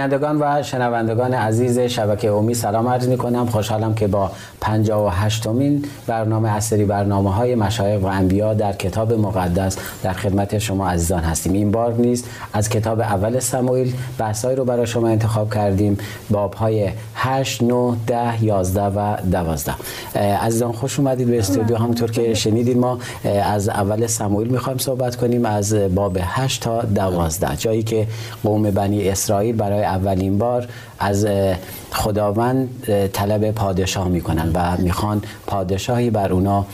بینندگان و شنوندگان عزیز شبکه اومی سلام عرض می کنم خوشحالم که با 58 مین برنامه اثری برنامه های مشایق و انبیا در کتاب مقدس در خدمت شما عزیزان هستیم. این بار نیز از کتاب اول سموئیل بحثایی رو برای شما انتخاب کردیم. باب های 8 9 10 11 و 12 عزیزان خوش اومدید به استودیو. همونطور که شنیدید ما از اول سموئیل می‌خوایم صحبت کنیم از باب 8 تا 12 جایی که قوم بنی اسرائیل برای اولین بار از خداوند طلب پادشاه می‌کنن و می‌خوان پادشاهی بر اونا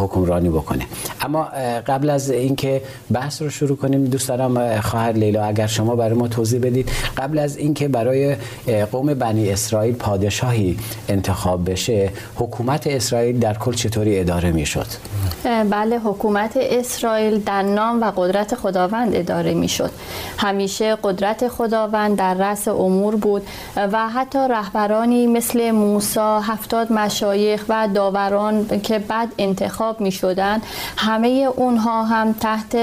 حکمرانی بکنه. اما قبل از اینکه بحث رو شروع کنیم دوست دارم خواهر لیلا اگر شما برای ما توضیح بدید قبل از اینکه برای قوم بنی اسرائیل پادشاهی انتخاب بشه حکومت اسرائیل در کل چطوری اداره می‌شد؟ بله حکومت اسرائیل در نام و قدرت خداوند اداره می‌شد. همیشه قدرت خداوند در رأس امور بود و حتی رهبرانی مثل موسا هفتاد مشایخ و داوران که بعد انتخاب می شدن همه اونها هم تحت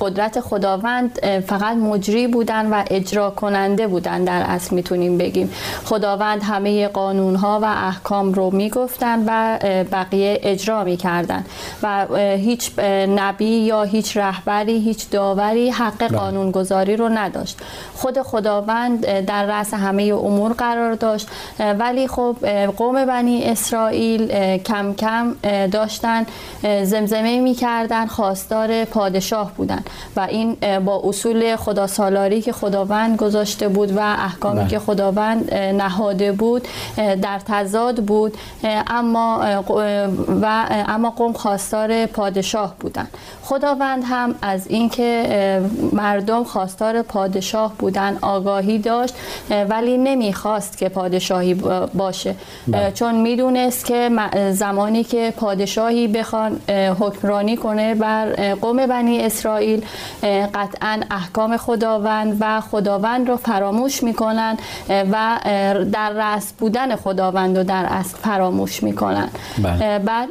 قدرت خداوند فقط مجری بودن و اجرا کننده بودن در اصل می‌تونیم بگیم خداوند همه قانون ها و احکام رو می‌گفتن و بقیه اجرا می‌کردن و هیچ نبی یا هیچ رهبری هیچ داوری حق بله. قانونگذاری رو نداشت خود خداوند در رأس همه امور قرار داشت. ولی خب قوم بنی اسرائیل کم کم داشتن زمزمه می‌کردن خواستار پادشاه بودن. و این با اصول خدا سالاری که خداوند گذاشته بود و احکامی بله. که خداوند نهاده بود در تضاد بود اما و اما قوم خواستار پادشاه بودن. خداوند هم از اینکه مردم خواستار پادشاه بودن آگاهی داشت ولی نمی‌خواست که پادشاهی باشه بله. چون می‌دونست که زمانی که پادشاهی بخوان حکمرانی کنه بر قوم بنی اسرائیل قطعا احکام خداوند و خداوند رو فراموش می‌کنن و در رأس بودن خداوند رو در اصل فراموش می‌کنن بله. بعد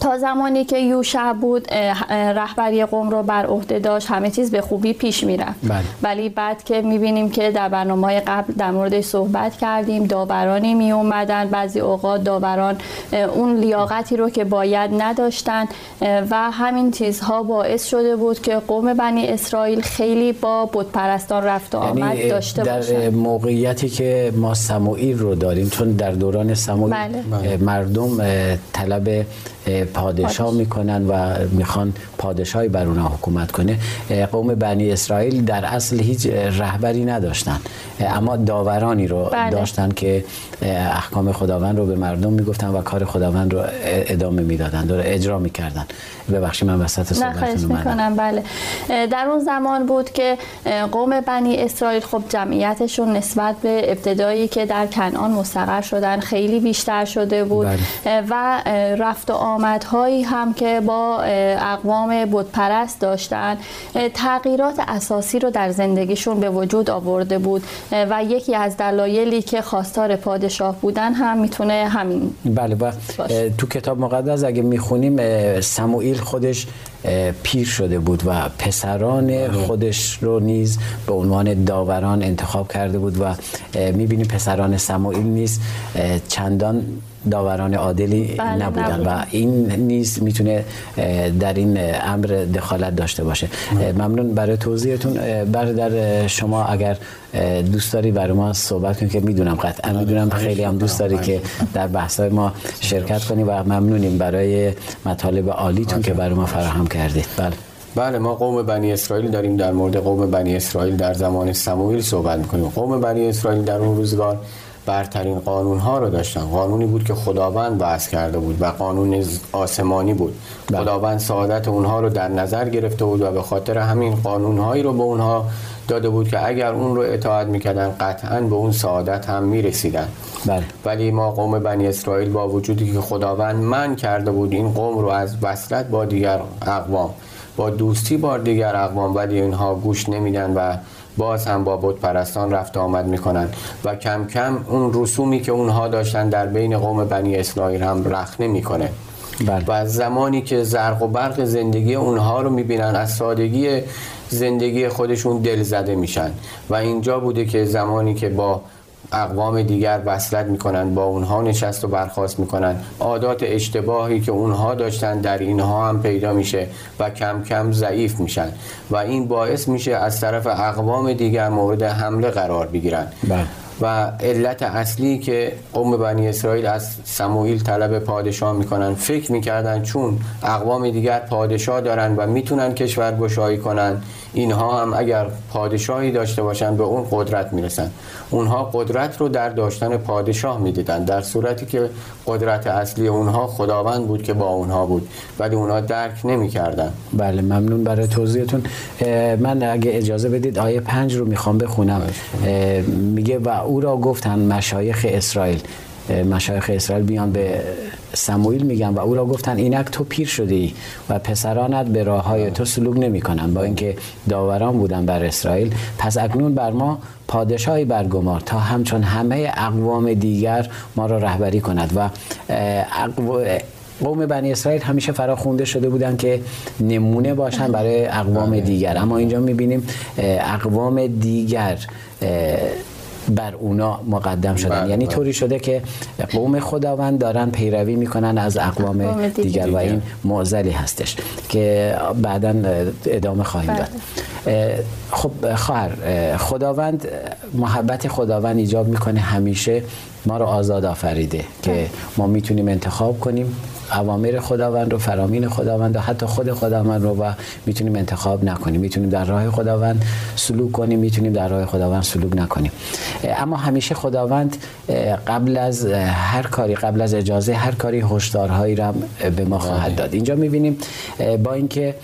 تا زمانی که یوشع بود رهبری قوم رو بر عهده داشت همه چیز به خوبی پیش می‌رفت بله. ولی بعد که می‌بینیم که در برنامه قبل در مورد صحبت کردیم داورانی می اومدن بعضی اوقات داوران اون لیاقتی رو که باید نداشتن و همین چیزها باعث شده بود که قوم بنی اسرائیل خیلی با بتپرستان رفت و یعنی آمد داشته در باشن. موقعیتی که ما سموئیل رو داریم چون در دوران سموئیل بله. مردم طلب پادشاه می‌کنن و می‌خوان پادشاهی بر اونها حکومت کنه. قوم بنی اسرائیل در اصل هیچ رهبری نداشتن. اما داورانی رو بله. داشتن که احکام خداوند رو به مردم می‌گفتن و کار خداوند رو ادامه می‌دادن داره اجرا می‌کردن. ببخشید من وسط صحبتتون می‌کنم. بله. در اون زمان بود که قوم بنی اسرائیل خب جمعیتشون نسبت به ابتدایی که در کنعان مستقر شدن خیلی بیشتر شده بود. بله. و رفت و آمدهایی هم که با اقوام بودپرست داشتن تغییرات اساسی رو در زندگیشون به وجود آورده بود و یکی از دلایلی که خواستار پادشاه بودن هم می‌تونه همین بله و تو کتاب مقدس اگه می‌خونیم سموئیل خودش پیر شده بود و پسران. خودش رو نیز به عنوان داوران انتخاب کرده بود و می‌بینیم پسران سموئیل نیز چندان داوران عادلی بله نبودن و این نیز می‌تونه در این امر دخالت داشته باشه. ممنون برای توضیحتون. برادر شما اگر دوست داری برای ما صحبت کنید که می‌دونم قطعا بله، می‌دونم خیلی هم دوست داری که در بحث‌های ما شرکت کنی و ممنونیم برای مطالب عالیتون که برای ما فراهم کردید بله. بله ما قوم بنی اسرائیل داریم در مورد قوم بنی اسرائیل در زمان سموئیل صحبت می‌کنیم. قوم بنی اسرائیل در اون روزگار برترین قانون ها رو داشتن قانونی بود که خداوند وضع کرده بود و قانون آسمانی بود بله. خداوند سعادت اونها رو در نظر گرفته بود و به خاطر همین قانون هایی رو به اونها داده بود که اگر اون رو اطاعت می‌کردن قطعا به اون سعادت هم می‌رسیدن بله. ولی ما قوم بنی اسرائیل با وجودی که خداوند من کرده بود این قوم رو از وصلت با دیگر اقوام با دوستی بار دیگر اقوام ولی اینها گوش نمیدن و باز هم با بود پرستان رفت آمد می‌کنن و کم کم اون رسومی که اونها داشتن در بین قوم بنی اسرائیل هم رخ نمی‌کنه بله. و از زمانی که زرق و برق زندگی اونها رو می‌بینن از سادگی زندگی خودشون دل زده میشن و اینجا بوده که زمانی که با اقوام دیگر وصلت می‌کنن با اونها نشست و برخواست می‌کنن عادات اشتباهی که اونها داشتن در اینها هم پیدا میشه و کم کم ضعیف میشن. و این باعث میشه از طرف اقوام دیگر مورد حمله قرار بگیرن بله. و علت اصلی که قوم بنی اسرائیل از سموئیل طلب پادشاه می‌کنن فکر می‌کردن چون اقوام دیگر پادشاه دارن و می‌تونن کشور گشایی کنن اینها هم اگر پادشاهی داشته باشن به اون قدرت می‌رسن اونها قدرت رو در داشتن پادشاه می‌دیدن در صورتی که قدرت اصلی اونها خداوند بود که با اونها بود ولی اونها درک نمی‌کردن بله ممنون برای توضیحتون. من اگه اجازه بدید آیه پنج رو می‌خوام بخونم. میگه و او را گفتن مشایخ اسرائیل مشایخ اسرائیل بیان به سموئیل میگن و او را گفتن اینک تو پیر شده ای و پسرانت به راه های تو سلوک نمی کنن با اینکه داوران بودن بر اسرائیل پس اکنون بر ما پادشاهی برگمار تا همچون همه اقوام دیگر ما را رهبری کند. و قوم بنی اسرائیل همیشه فراخونده شده بودن که نمونه باشن برای اقوام بله. دیگر. اما اینجا می‌بینیم اقوام دیگر بر اونا مقدم شدن. بله، یعنی بله. طوری شده که قوم خداوند دارن پیروی می‌کنن از اقوام دیگر و این معزلی هستش که بعدا ادامه خواهیم داد. بله. خب خواهر خداوند محبت خداوند ایجاب می‌کنه همیشه. ما رو آزاد آفریده که ما می‌تونیم انتخاب کنیم. اوامر خداوند رو فرامین خداوند و حتی خود خداوند رو و می‌تونیم انتخاب نکنیم. می‌تونیم در راه خداوند سلوک کنیم می‌تونیم در راه خداوند سلوک نکنیم. اما همیشه خداوند قبل از هر کاری قبل از اجازه هر کاری هشدارهایی را به ما خواهد داد. اینجا می‌بینیم با اینکه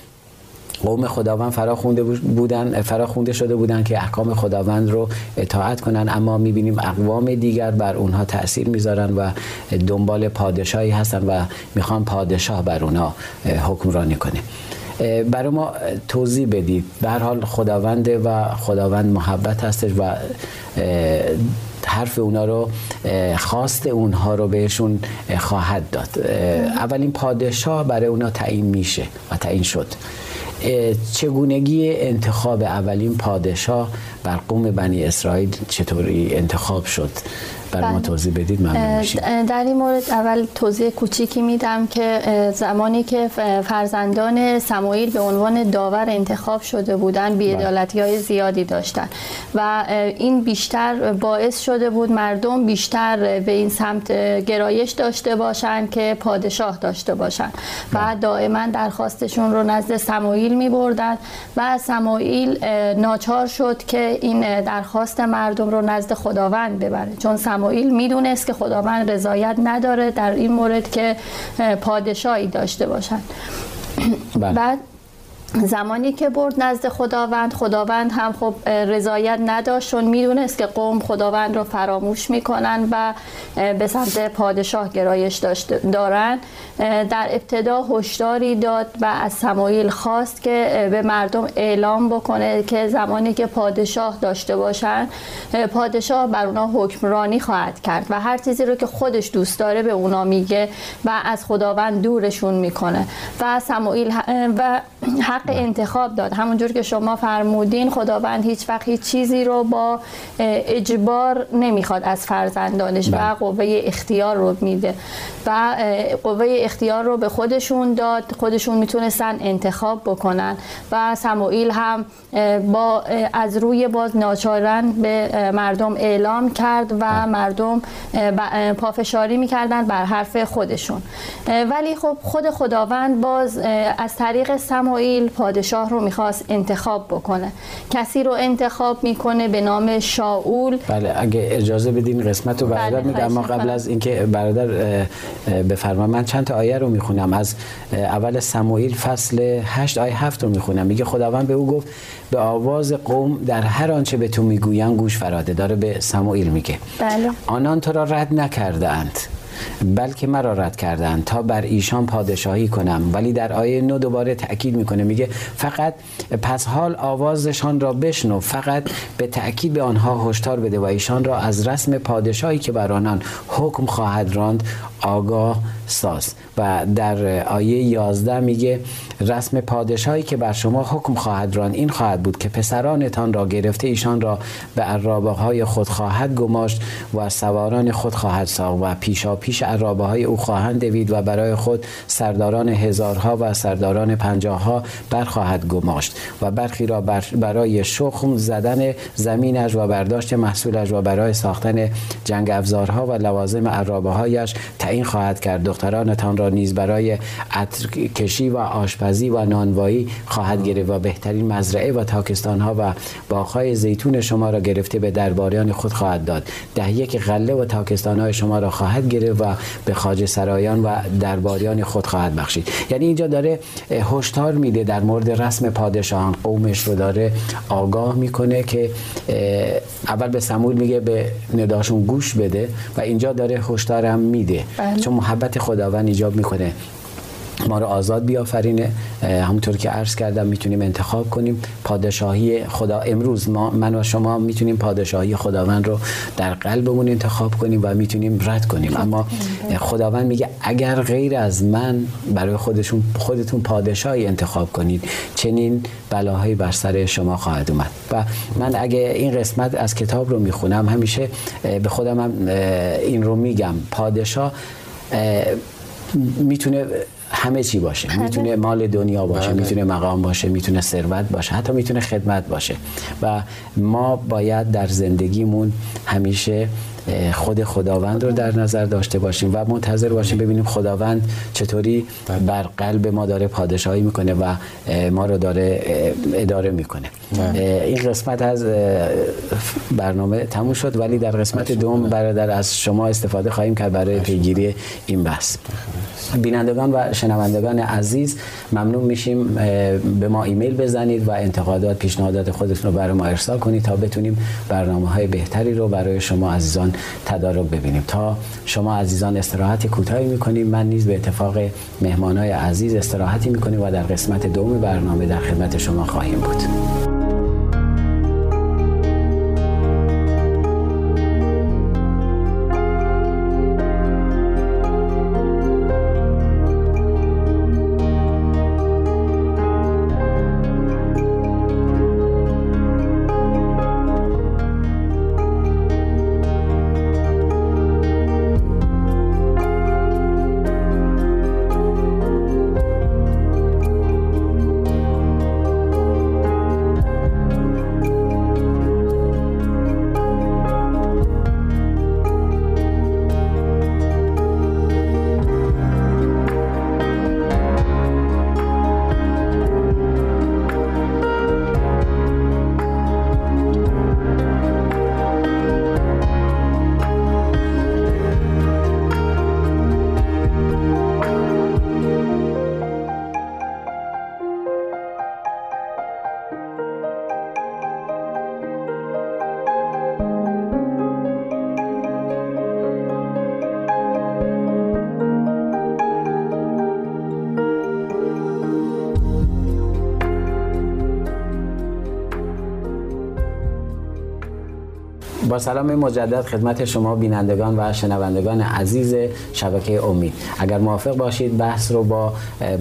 قوم خداوند فراخونده بودن فراخونده شده بودن که احکام خداوند رو اطاعت کنن. اما می‌بینیم اقوام دیگر بر اونها تاثیر می‌ذارن و دنبال پادشاهی هستن و می‌خوان پادشاه بر اونها حکمرانی کنه برای ما توضیح بدید. به حال خداونده و خداوند محبت هستش و حرف اونا رو خواست اونها رو بهشون خواهد داد. اولین پادشاه برای اونا تعیین میشه و تعیین شد. چگونگی انتخاب اولین پادشاه بر قوم بنی اسرائیل چطوری انتخاب شد؟ بر ما بله. توضیح بدید ممنون در این مورد اول توضیح کوچیکی میدم که زمانی که فرزندان سموئیل به عنوان داور انتخاب شده بودن بیعدالتی های زیادی داشتن و این بیشتر باعث شده بود مردم بیشتر به این سمت گرایش داشته باشند که پادشاه داشته باشند و بله. دائما درخواستشون رو نزد سموئیل می بردن و سموئیل ناچار شد که این درخواست مردم رو نزد خداوند ببره چون سموئیل می‌دونست که خداوند رضایت نداره در این مورد که پادشاهی داشته باشند بله. بعد زمانی که برد نزد خداوند خداوند هم خب رضایت نداشت چون می‌دونست که قوم خداوند رو فراموش می‌کنن و به سمت پادشاه گرایش دارن. در ابتدا هشداری داد و از سمایل خواست که به مردم اعلام بکنه که زمانی که پادشاه داشته باشن پادشاه بر اونا حکمرانی خواهد کرد و هر چیزی رو که خودش دوست داره به اونا میگه و از خداوند دورشون می‌کنه. و سمایل و حق انتخاب داد همونجور که شما فرمودین خداوند هیچ وقت هیچ چیزی رو با اجبار نمی‌خواد از فرزندانش و بله. قوه اختیار رو میده و قوه اختیار رو به خودشون داد خودشون می‌تونستن انتخاب بکنن و سموئیل هم با از روی باز ناچارن به مردم اعلام کرد و بله. مردم پافشاری می‌کردن بر حرف خودشون ولی خب خود خداوند باز از طریق سموئیل پادشاه رو می‌خواست انتخاب بکنه. کسی رو انتخاب می‌کنه به نام شاول. بله اگه اجازه بدین قسمت رو برادر بله اما قبل از اینکه برادر بفرما من چند تا آیه رو می‌خونم. از اول سموئیل فصل 8 آیه 7 رو می‌خونم. میگه خداوند به او گفت به آواز قوم در هر آنچه به تو می‌گوین گوش فراده داره به سموئیل میگه. بله. آنان تو را رد نکرده اند بلکه مرا رد کردند تا بر ایشان پادشاهی کنم. ولی در آیه نو دوباره تاکید می‌کنه میگه فقط پس حال آوازشان را بشنو فقط به تاکید به آنها هشدار بده و ایشان را از رسم پادشاهی که بر آنان حکم خواهد راند آگاه ساز. و در آیه 11 میگه رسم پادشاهی که بر شما حکم خواهد ران این خواهد بود که پسرانتان را گرفته ایشان را به عرابه های خود خواهد گماشت و سواران خود خواهد ساخت و پیشا پیش عرابه های او خواهند دوید و برای خود سرداران هزارها و سرداران پنجاهها برخواهد گماشت و برخی را برای شخم زدن زمینش و برداشت محصولش و برای ساختن جنگ افزارها و لوازم عرابه هایش تعیین خواهد کرد. دخترانتان را نیز برای عطر کشی و آشپزی و نانوایی خواهد گرفت و بهترین مزرعه و تاکستان ها و باغهای زیتون شما را گرفته به درباریان خود خواهد داد. ده یک غله و تاکستان های شما را خواهد گرفت و به خاج سرایان و درباریان خود خواهد بخشید. یعنی اینجا داره هشدار میده در مورد رسم پادشاهان. قومش رو داره آگاه می‌کنه که اول به سمول میگه به نداشون گوش بده و اینجا داره هشدارم میده. بله. چون محبت خداوند ایجاب می‌کنه ما رو آزاد بیافرینه. همونطور که عرض کردم می‌تونیم انتخاب کنیم. پادشاهی خدا امروز ما من و شما می‌تونیم پادشاهی خداوند رو در قلبمون انتخاب کنیم و می‌تونیم رد کنیم. اما خداوند میگه اگر غیر از من برای خودشون خودتون پادشاهی انتخاب کنید چنین بلاهایی بر سر شما خواهد اومد. و من اگه این قسمت از کتاب رو می‌خونم همیشه به خودم هم این رو میگم. پادشاه می‌تونه همه چی باشه. می‌تونه مال دنیا باشه بله. می‌تونه مقام باشه می‌تونه ثروت باشه حتی می‌تونه خدمت باشه. و ما باید در زندگیمون همیشه خود خداوند رو در نظر داشته باشیم و منتظر باشیم ببینیم خداوند چطوری. بر قلب ما داره پادشاهی می‌کنه و ما رو داره اداره می‌کنه بله. این قسمت از برنامه تموم شد ولی در قسمت دوم برادر از شما استفاده خواهیم کرد برای پیگیری این بحث بینندگان و شنوندگان عزیز ممنون میشیم به ما ایمیل بزنید و انتقادات پیشنهادات خودتون رو برای ما ارسال کنید تا بتونیم برنامه های بهتری رو برای شما عزیزان تدارک ببینیم. تا شما عزیزان استراحت کوتاهی می‌کنیم من نیز به اتفاق مهمانای عزیز استراحتی می‌کنیم و در قسمت دوم برنامه در خدمت شما خواهیم بود. با سلام مجدد خدمت شما بینندگان و شنوندگان عزیز شبکه امید. اگر موافق باشید بحث رو با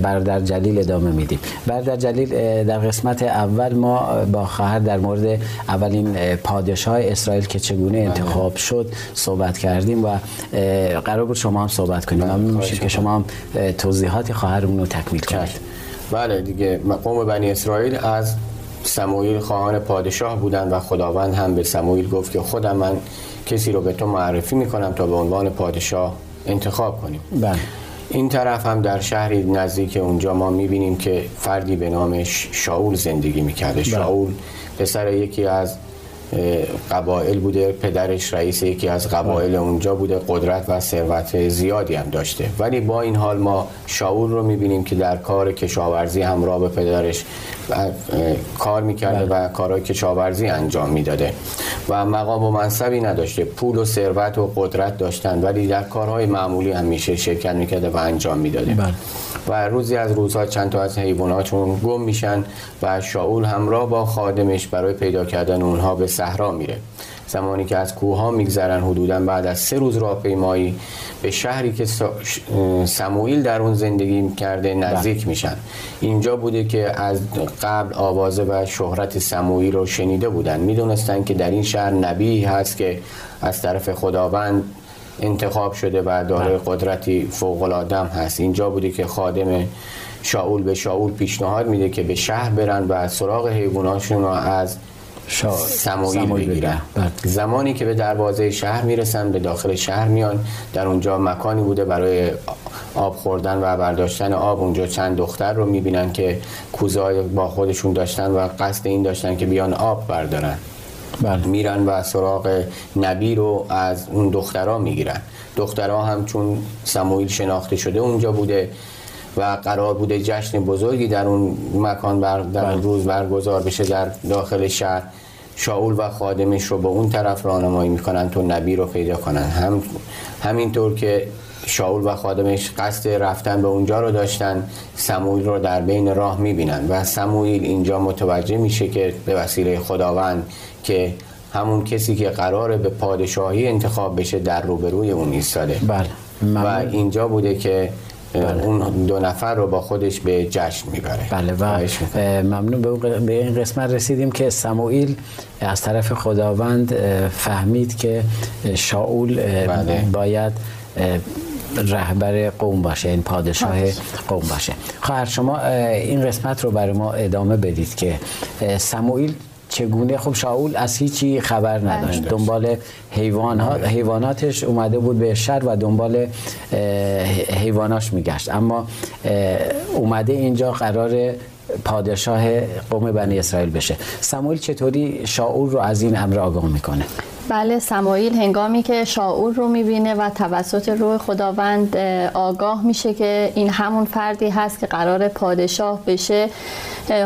برادر جلیل ادامه میدیم. برادر جلیل در قسمت اول ما با خواهر در مورد اولین پادشاه اسرائیل که چگونه انتخاب شد صحبت کردیم و قرار بود شما هم صحبت کنیم. بله، ممنون میشیم که شما هم توضیحات خواهرمون رو تکمیل کنید. بله دیگه قوم بنی اسرائیل از سموئیل خواهان پادشاه بودند و خداوند هم به سموئیل گفت که خودم من کسی رو به تو معرفی می‌کنم تا به عنوان پادشاه انتخاب کنیم بله. این طرف هم در شهری نزدیک اونجا ما می‌بینیم که فردی به نام شاول زندگی می‌کرده بله. شاول پسر یکی از قبایل بوده پدرش رئیس یکی از قبایل اونجا بوده قدرت و ثروت زیادی هم داشته. ولی با این حال ما شاول رو می‌بینیم که در کار کشاورزی همراه به پدرش کار می‌کرده و کارهای کشاورزی انجام می‌داده. و مقام و منصبی نداشته. پول و ثروت و قدرت داشتن ولی در کارهای معمولی همیشه شرکت می‌کرده و انجام می‌داده. بله. و روزی از روزها چند تا از حیواناتشون گم میشن و شاول همراه با خادمش برای پیدا کردن اونها به صحرا میره. زمانی که از کوه ها میگذرن حدودا بعد از سه روز راهپیمایی به شهری که سموئیل در اون زندگی کرده نزدیک بله. میشن. اینجا بوده که از قبل آوازه و شهرت سموئیل رو شنیده بودن. می‌دونستن که در این شهر نبی هست که از طرف خداوند انتخاب شده و داره بله. قدرتی فوق العاده هست. اینجا بوده که خادم شاول به شاول پیشنهاد میده که به شهر برن و سراغ حیواناشون رو از سموئیل بگیرن. بله. زمانی که به دروازه شهر می‌رسن به داخل شهر میان. در اونجا مکانی بوده برای آب خوردن و برداشتن آب. اونجا چند دختر رو می‌بینن که کوزه با خودشون داشتن و قصد این داشتن که بیان آب بردارن. بله. میرن و سراغ نبی رو از اون دخترها می‌گیرن دخترها هم چون سموئیل شناخته شده اونجا بوده و قرار بوده جشن بزرگی در اون مکان بر در اون بله. روز برگزار بشه در داخل شهر شاول و خادمش رو به اون طرف راهنمایی می‌کنن تو نبی رو پیدا کنن هم همینطور که شاول و خادمش قصد رفتن به اونجا رو داشتن سموئیل رو در بین راه می‌بینن و سموئیل اینجا متوجه میشه که به وسیله خداوند که همون کسی که قراره به پادشاهی انتخاب بشه در روبروی اون ایستاده. بله. و اینجا بوده که بله. اون دو نفر رو با خودش به جشن می‌بره. بله و ممنون. به این قسمت رسیدیم که سموئیل از طرف خداوند فهمید که شاول بله. باید رهبر قوم باشه این پادشاه قوم باشه. خواهر شما این قسمت رو برای ما ادامه بدید که سموئیل چگونه؟ خب شاول از هیچی خبر نداشت. بله. دنبال حیوانات حیواناتش اومده بود به شهر و دنبال حیواناش میگشت. اما اومده اینجا قرار پادشاه قوم بنی اسرائیل بشه. سموئیل چطوری شاول رو از این امر آگاه می‌کنه؟ بله سمایل هنگامی که شاول رو می‌بینه و توسط روح خداوند آگاه میشه که این همون فردی هست که قرار پادشاه بشه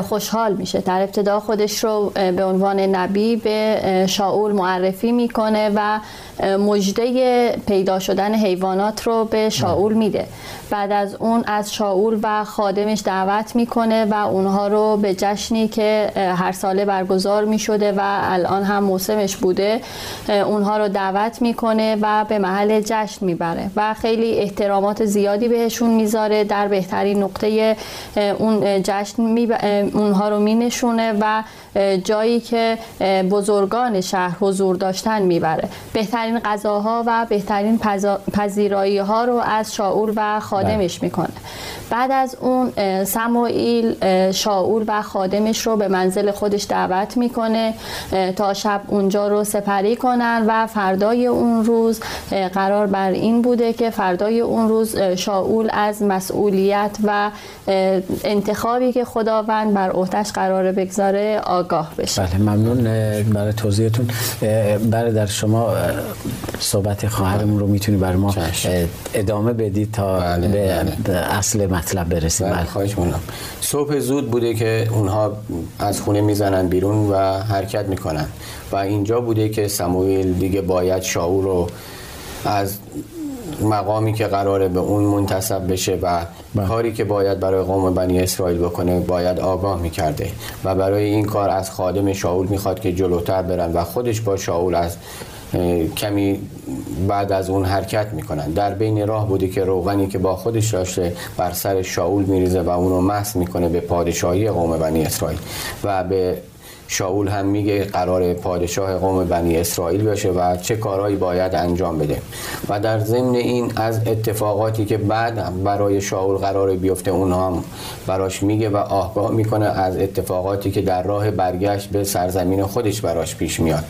خوشحال میشه. در ابتدا خودش رو به عنوان نبی به شاول معرفی می‌کنه و مجده پیدا شدن حیوانات رو به شاول میده. بعد از اون از شاول و خادمش دعوت می‌کنه و اونها رو به جشنی که هر ساله برگزار می‌شده و الان هم موسمش بوده اونها رو دعوت می‌کنه و به محل جشن می‌بره و خیلی احترامات زیادی بهشون می‌ذاره. در بهترین نقطه اون جشن می اونها رو مینشونه و جایی که بزرگان شهر حضور داشتن می‌بره. بهترین غذاها و بهترین پذیرایی ها رو از شاول و خادمش بله. می‌کنه. بعد از اون سموئیل شاول و خادمش رو به منزل خودش دعوت می‌کنه تا شب اونجا رو سپری کنن و فردای اون روز قرار بر این بوده که فردای اون روز شاول از مسئولیت و انتخابی که خداوند بر عهدهش قرار بگذاره آگاه بشه. بله ممنون برای توضیحتون. در شما صحبت خواهرمون رو می‌تونی بر ما ادامه بدید تا بله، به بله. اصل مطلب برسیم. بله خواهش مونم صبح زود بوده که اونها از خونه می‌زنن بیرون و حرکت می‌کنن. و اینجا بوده که سموئیل دیگه باید شاول رو از مقامی که قراره به اون منتصب بشه و بله. کاری که باید برای قوم بنی اسرائیل بکنه باید آگاه می‌کرده. و برای این کار از خادم شاول می‌خواد که جلوتر برن و خودش با شاول از کمی بعد از اون حرکت می‌کنن. در بین راه بودی که روغنی که با خودش داشته بر سر شاول میریزه و اونو محض می‌کنه به پادشاهی قوم بنی اسرائیل و به شاول هم میگه قرار پادشاه قوم بنی اسرائیل بشه و چه کارهایی باید انجام بده. و در ضمن این از اتفاقاتی که بعد برای شاول قرار بیفته اونها هم براش میگه و آگاه می‌کنه از اتفاقاتی که در راه برگشت به سرزمین خودش براش پیش میاد.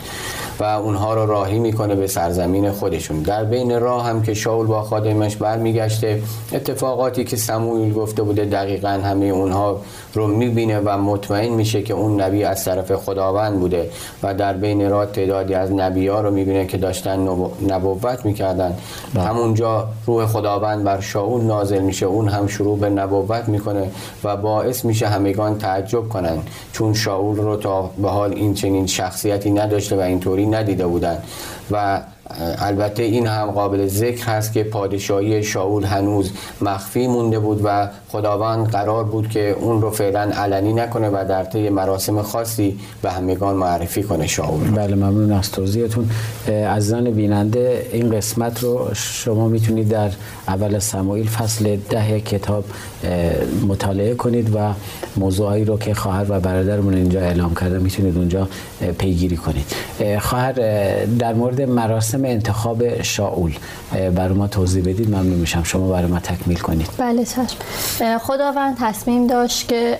و اونها رو راهی می‌کنه به سرزمین خودشون. در بین راه هم که شاول با خادمش برمیگشته اتفاقاتی که سموئیل گفته بوده دقیقا همه اونها رو می‌بینه و مطمئن میشه که اون نبی از طرف خداوند بوده و در بین راه تعدادی از نبی ها رو می‌بینه که داشتن نبوت می‌کردن. بله. همونجا روح خداوند بر شاول نازل میشه. اون هم شروع به نبوت می‌کنه و باعث میشه همگان تعجب کنن. چون شاول رو تا به حال این چنین شخصیتی نداشته و اینطوری ندیده بودن و البته این هم قابل ذکر هست که پادشاهی شاول هنوز مخفی مونده بود و خداوند قرار بود که اون رو فعلا علنی نکنه و در طی مراسم خاصی به همگان معرفی کنه شاول. بله ممنون از توضیحتون. عزیزان بیننده این قسمت رو شما می‌تونید در اول سمایل فصل ده کتاب مطالعه کنید و موضوعی رو که خواهر و برادرمون اینجا اعلام کرده می‌تونید اونجا پیگیری کنید. خواهر در مورد مراسم انتخاب شاول. برای ما توضیح بدید ممنون میشم. شما برای ما تکمیل کنید. بله چشم. خداوند تصمیم داشت که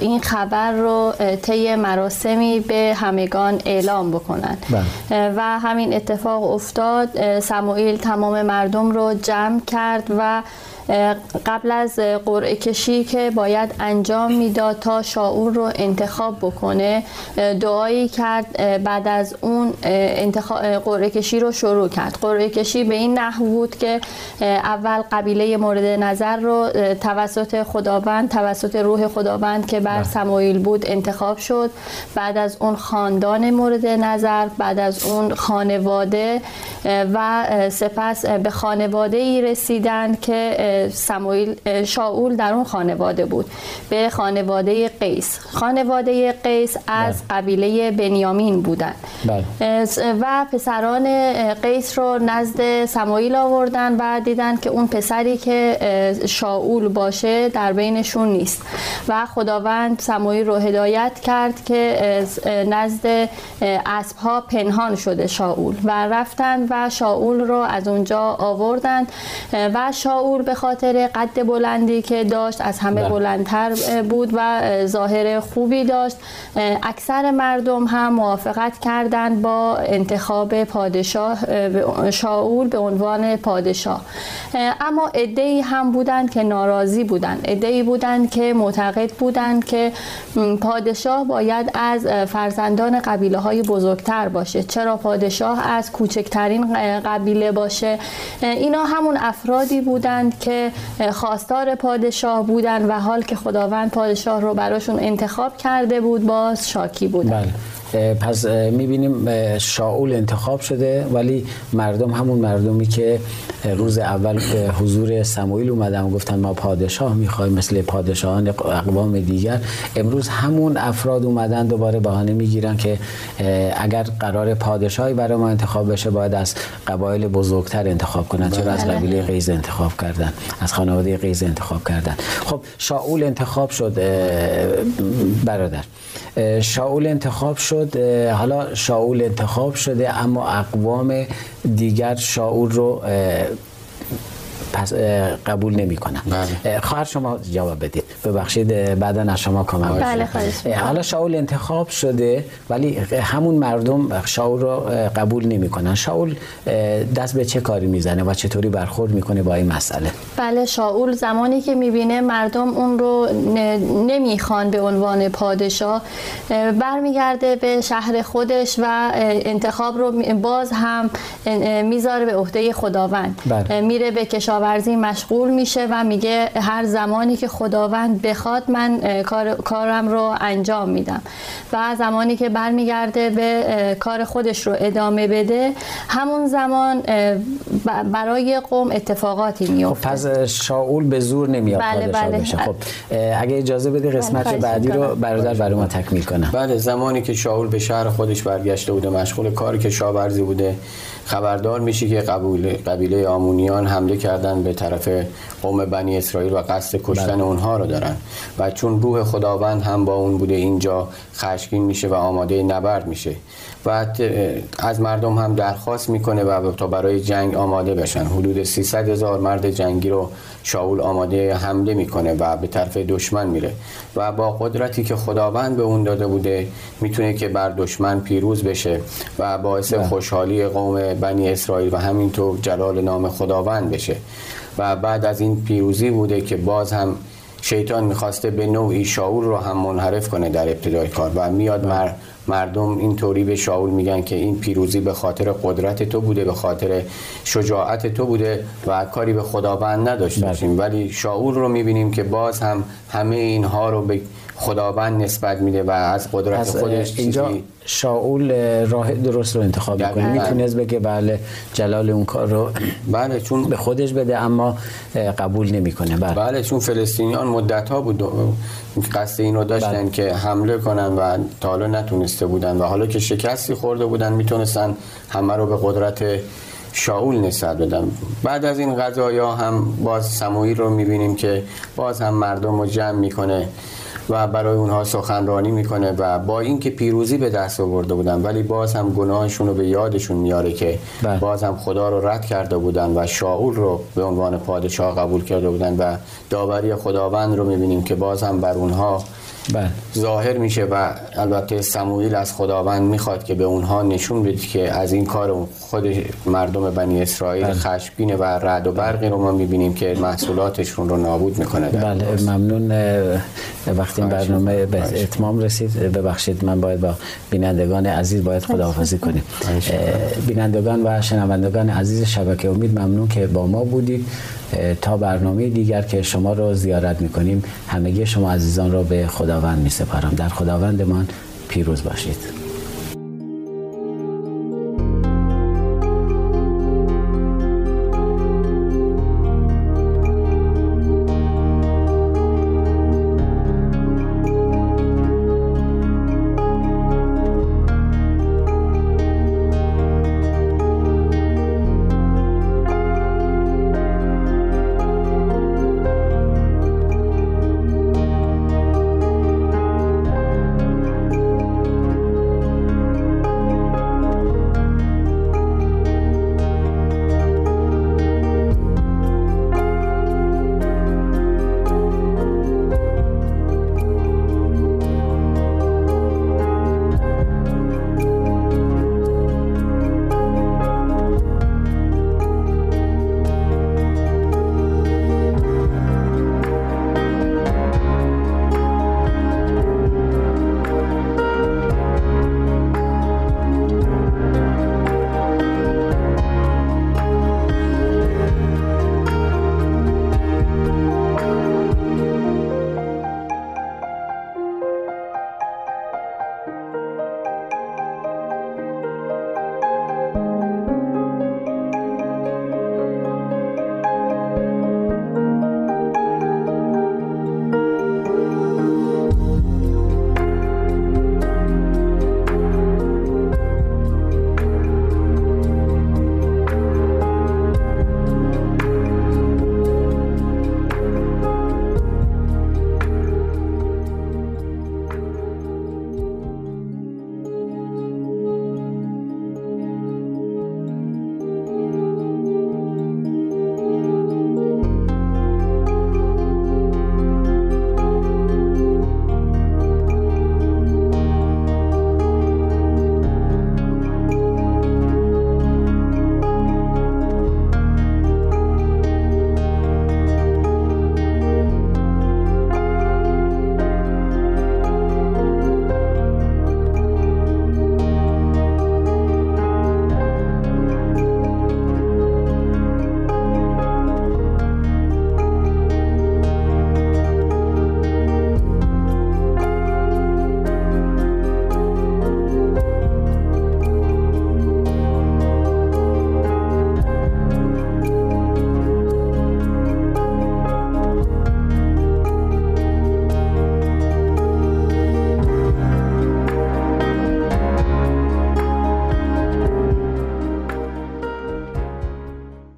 این خبر رو طی مراسمی به همگان اعلام بکنن. بله. و همین اتفاق افتاد. سموئیل تمام مردم رو جمع کرد و قبل از قرعه کشی که باید انجام می‌داد تا شاور رو انتخاب بکنه دعایی کرد بعد از اون انتخاب قرعه کشی رو شروع کرد قرعه کشی به این نحو بود که اول قبیله مورد نظر رو توسط خداوند توسط روح خداوند که بر. سموئیل بود انتخاب شد بعد از اون خاندان مورد نظر بعد از اون خانواده و سپس به خانواده ای رسیدن که سموئیل شاول در اون خانواده بود به خانواده قیس خانواده قیس از بله. قبیله بنیامین بودن بله. و پسران قیس رو نزد سموئیل آوردن و دیدن که اون پسری که شاول باشه در بینشون نیست و خداوند سموئیل رو هدایت کرد که نزد اسبها پنهان شده شاول و رفتن و شاول رو از اونجا آوردن و شاول به خاطر قد بلندی که داشت از همه بله. بلندتر بود و ظاهر خوبی داشت. اکثر مردم هم موافقت کردند با انتخاب پادشاه شاول به عنوان پادشاه. اما ادهی هم بودند که ناراضی بودند. ادهی بودند که معتقد بودند که پادشاه باید از فرزندان قبیله های بزرگتر باشه. چرا پادشاه از کوچکترین قبیله باشه؟ اینا همون افرادی بودند که خواستار پادشاه بودن و حال که خداوند پادشاه رو براشون انتخاب کرده بود باز شاکی بودن بله. پس می‌بینیم شاول انتخاب شده ولی مردم همون مردمی که روز اول به حضور سموئیل اومدن و گفتن ما پادشاه می‌خوایم مثل پادشاهان اقوام دیگر. امروز همون افراد اومدن دوباره بهانه می‌گیرن که اگر قرار پادشاهی برای ما انتخاب بشه باید از قبایل بزرگتر انتخاب کنن چرا از بله. قبیله قیز انتخاب کردن از خانواده قیز انتخاب کردن. خب شاول انتخاب شد برادر. شاول انتخاب شد حالا شاول انتخاب شده اما اقوام دیگر شاول رو پس قبول نمی کنم بله. خواهر شما جواب بدید. ببخشید بعدا از شما کامل بله حالا شاول انتخاب شده ولی همون مردم شاول رو قبول نمی کنن شاول دست به چه کاری می‌زنه و چطوری برخورد می‌کنه با این مسئله؟ بله شاول زمانی که می‌بینه مردم اون رو نمی‌خوان به عنوان پادشاه برمیگرده به شهر خودش و انتخاب رو باز هم می‌ذاره به عهده خداوند. بله. میره به کشاورزی کشاورزی مشغول میشه و میگه هر زمانی که خداوند بخواد من کار، کارم رو انجام میدم. و زمانی که برمیگرده به کار خودش رو ادامه بده همون زمان برای قوم اتفاقاتی میفته خب پس شاول به زور نمیاد بله بله. بشه. خب اگه اجازه بده قسمت بله بعدی رو برادر برای ما تکمیل کنم. بله زمانی که شاول به شهر خودش برگشته بوده مشغول کار کشاورزی بوده خبردار میشه که قبیله, قبیله آمونیان حمله کردن به طرف قوم بنی اسرائیل و قصد کشتن بله. اونها رو دارن و چون روح خداوند هم با اون بوده اینجا خشمگین میشه و آماده نبرد میشه و از مردم هم درخواست می‌کنه و تا برای جنگ آماده بشن حدود 300 هزار مرد جنگی رو شاول آماده حمله می‌کنه و به طرف دشمن میره و با قدرتی که خداوند به اون داده بوده می‌تونه که بر دشمن پیروز بشه و باعث بله. خوشحالی قوم بنی اسرائیل و همینطور جلال نام خداوند بشه و بعد از این پیروزی بوده که باز هم شیطان می‌خواسته به نوعی شاول رو هم منحرف کنه در ابتدای کار و میاد مر مردم اینطوری به شاول میگن که این پیروزی به خاطر قدرت تو بوده به خاطر شجاعت تو بوده و کاری به خداوند نداشته بله. باشیم ولی شاول رو می‌بینیم که باز هم همه اینها رو به خداوند نسبت میده و از قدرت پس خودش اینجا شاول راه درست رو انتخاب دقیقاً. می‌کنه. می‌تونست بگه بله جلال اون کار رو بله چون به خودش بده اما قبول نمی‌کنه. بله. بله چون فلسطینیان مدت ها بود قصد این رو داشتن بله. که حمله کنن و تا حالا نتونسته بودن و حالا که شکستی خورده بودن می‌تونستن همه رو به قدرت شاول نسبت بدن. بعد از این قضایا هم باز سموئیل رو می‌بینیم که باز هم مردم رو جمع می‌کنه. و برای اونها سخنرانی می‌کنه و با اینکه پیروزی به دست آورده بودن ولی باز هم گناهشون رو به یادشون میاره که بله. باز هم خدا رو رد کرده بودن و شاول رو به عنوان پادشاه قبول کرده بودن و داوری خداوند رو می‌بینیم که باز هم بر اونها بله. ظاهر میشه و البته سموئیل از خداوند می‌خواد که به اونها نشون بده که از این کار خود مردم بنی اسرائیل بله. خشمگینه و رعد و برقی رو ما می‌بینیم که محصولاتشون رو نابود می‌کنه در بله درست. ممنون. وقتی این برنامه. به اتمام رسید. ببخشید من باید با بینندگان عزیز باید خداحافظی کنیم. بینندگان و شنوندگان عزیز شبکه امید ممنون که با ما بودید. تا برنامه دیگر که شما رو زیارت می‌کنیم همگی شما عزیزان رو به خداوند میسپارم. در خداوندمان پیروز باشید.